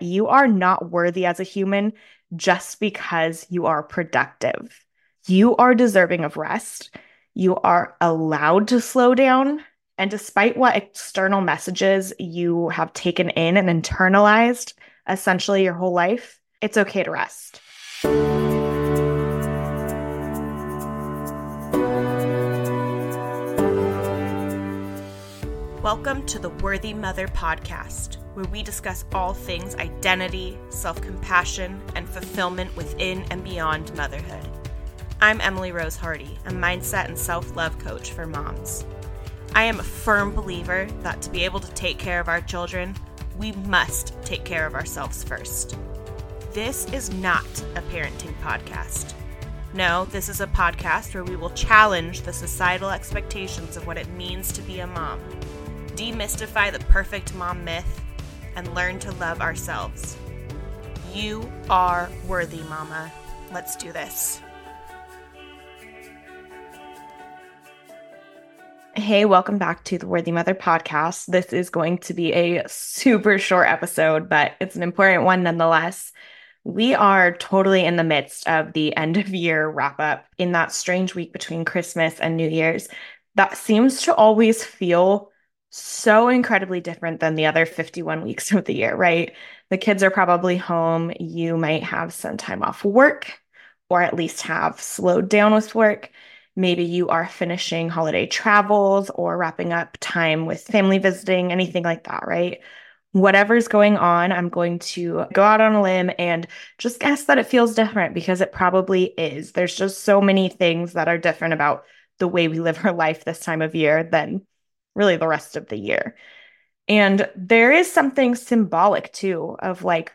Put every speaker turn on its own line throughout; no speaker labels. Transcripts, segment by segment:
You are not worthy as a human just because you are productive. You are deserving of rest. You are allowed to slow down. And despite what external messages you have taken in and internalized essentially your whole life, it's okay to rest. Welcome to the Worthy Mother podcast, where we discuss all things identity, self compassion, and fulfillment within and beyond motherhood. I'm Emily Rose Hardy, a mindset and self love coach for moms. I am a firm believer that to be able to take care of our children, we must take care of ourselves first. This is not a parenting podcast. No, this is a podcast where we will challenge the societal expectations of what it means to be a mom demystify the perfect mom myth, and learn to love ourselves. You are worthy, Mama. Let's do this. Hey, welcome back to the Worthy Mother podcast. This is going to be a super short episode, but it's an important one nonetheless. We are totally in the midst of the end of year wrap up in that strange week between Christmas and New Year's that seems to always feel so incredibly different than the other 51 weeks of the year, right? The kids are probably home. You might have some time off work or at least have slowed down with work. Maybe you are finishing holiday travels or wrapping up time with family visiting, anything like that, right? Whatever's going on, I'm going to go out on a limb and just guess that it feels different because it probably is. There's just so many things that are different about the way we live our life this time of year than really the rest of the year. And there is something symbolic too of like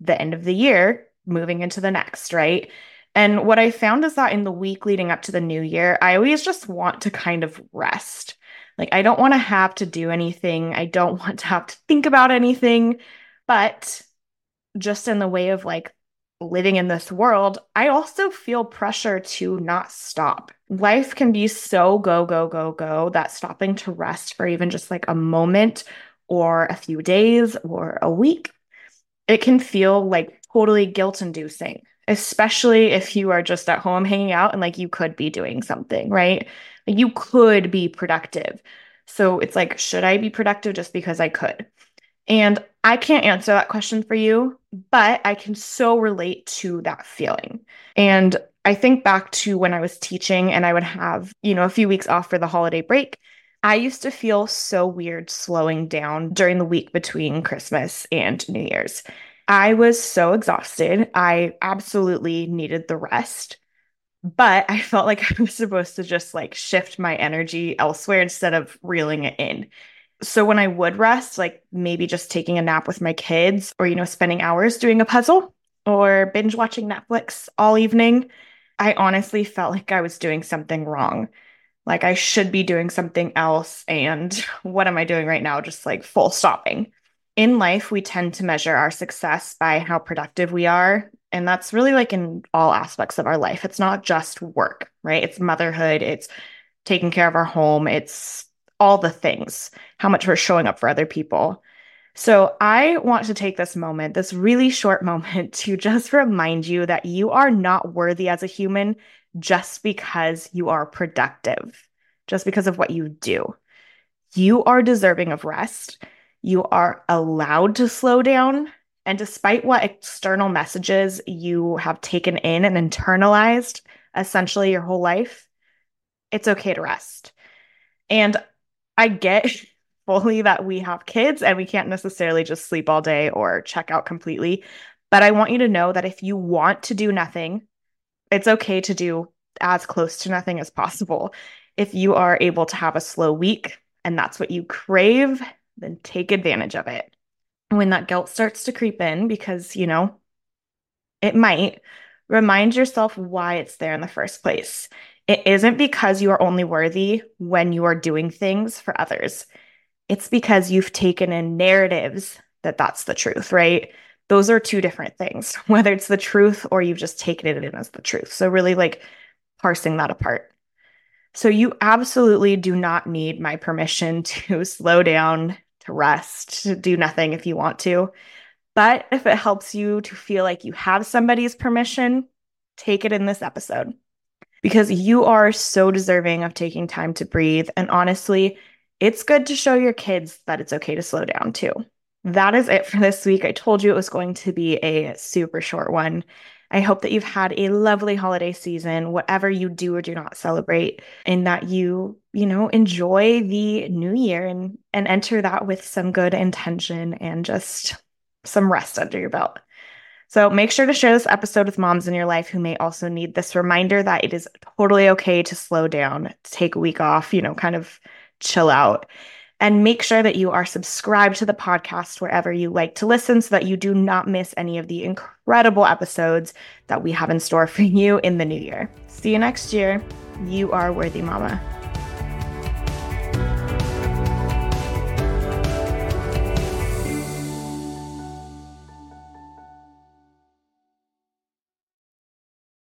the end of the year moving into the next, right? And what I found is that in the week leading up to the new year, I always just want to kind of rest. Like, I don't want to have to do anything. I don't want to have to think about anything. But just in the way of like living in this world, I also feel pressure to not stop. Life can be so go, go, go, go that stopping to rest for even just like a moment or a few days or a week, it can feel like totally guilt inducing, especially if you are just at home hanging out and like you could be doing something, right? Like you could be productive. So it's like, should I be productive just because I could? And I can't answer that question for you, but I can so relate to that feeling. And I think back to when I was teaching and I would have, you know, a few weeks off for the holiday break. I used to feel so weird slowing down during the week between Christmas and New Year's. I was so exhausted. I absolutely needed the rest, but I felt like I was supposed to just like shift my energy elsewhere instead of reeling it in. So when I would rest, like maybe just taking a nap with my kids or, you know, spending hours doing a puzzle or binge watching Netflix all evening, I honestly felt like I was doing something wrong. Like I should be doing something else. And what am I doing right now? Just like full stopping. In life, we tend to measure our success by how productive we are. And that's really like in all aspects of our life. It's not just work, right? It's motherhood, it's taking care of our home, it's all the things, how much we're showing up for other people. So, I want to take this moment, this really short moment, to just remind you that you are not worthy as a human just because you are productive, just because of what you do. You are deserving of rest. You are allowed to slow down. And despite what external messages you have taken in and internalized essentially your whole life, it's okay to rest. And I get fully that we have kids and we can't necessarily just sleep all day or check out completely. But I want you to know that if you want to do nothing, it's okay to do as close to nothing as possible. If you are able to have a slow week and that's what you crave, then take advantage of it. When that guilt starts to creep in, because, you know, it might, remind yourself why it's there in the first place. It isn't because you are only worthy when you are doing things for others. It's because you've taken in narratives that that's the truth, right? Those are two different things, whether it's the truth or you've just taken it in as the truth. So, really, like parsing that apart. So, you absolutely do not need my permission to slow down, to rest, to do nothing if you want to. But if it helps you to feel like you have somebody's permission, take it in this episode because you are so deserving of taking time to breathe. And honestly, it's good to show your kids that it's okay to slow down too. That is it for this week. I told you it was going to be a super short one. I hope that you've had a lovely holiday season, whatever you do or do not celebrate, and that you, you know, enjoy the new year and and enter that with some good intention and just some rest under your belt. So make sure to share this episode with moms in your life who may also need this reminder that it is totally okay to slow down, to take a week off, you know, kind of chill out. And make sure that you are subscribed to the podcast wherever you like to listen so that you do not miss any of the incredible episodes that we have in store for you in the new year. See you next year. You are worthy, Mama.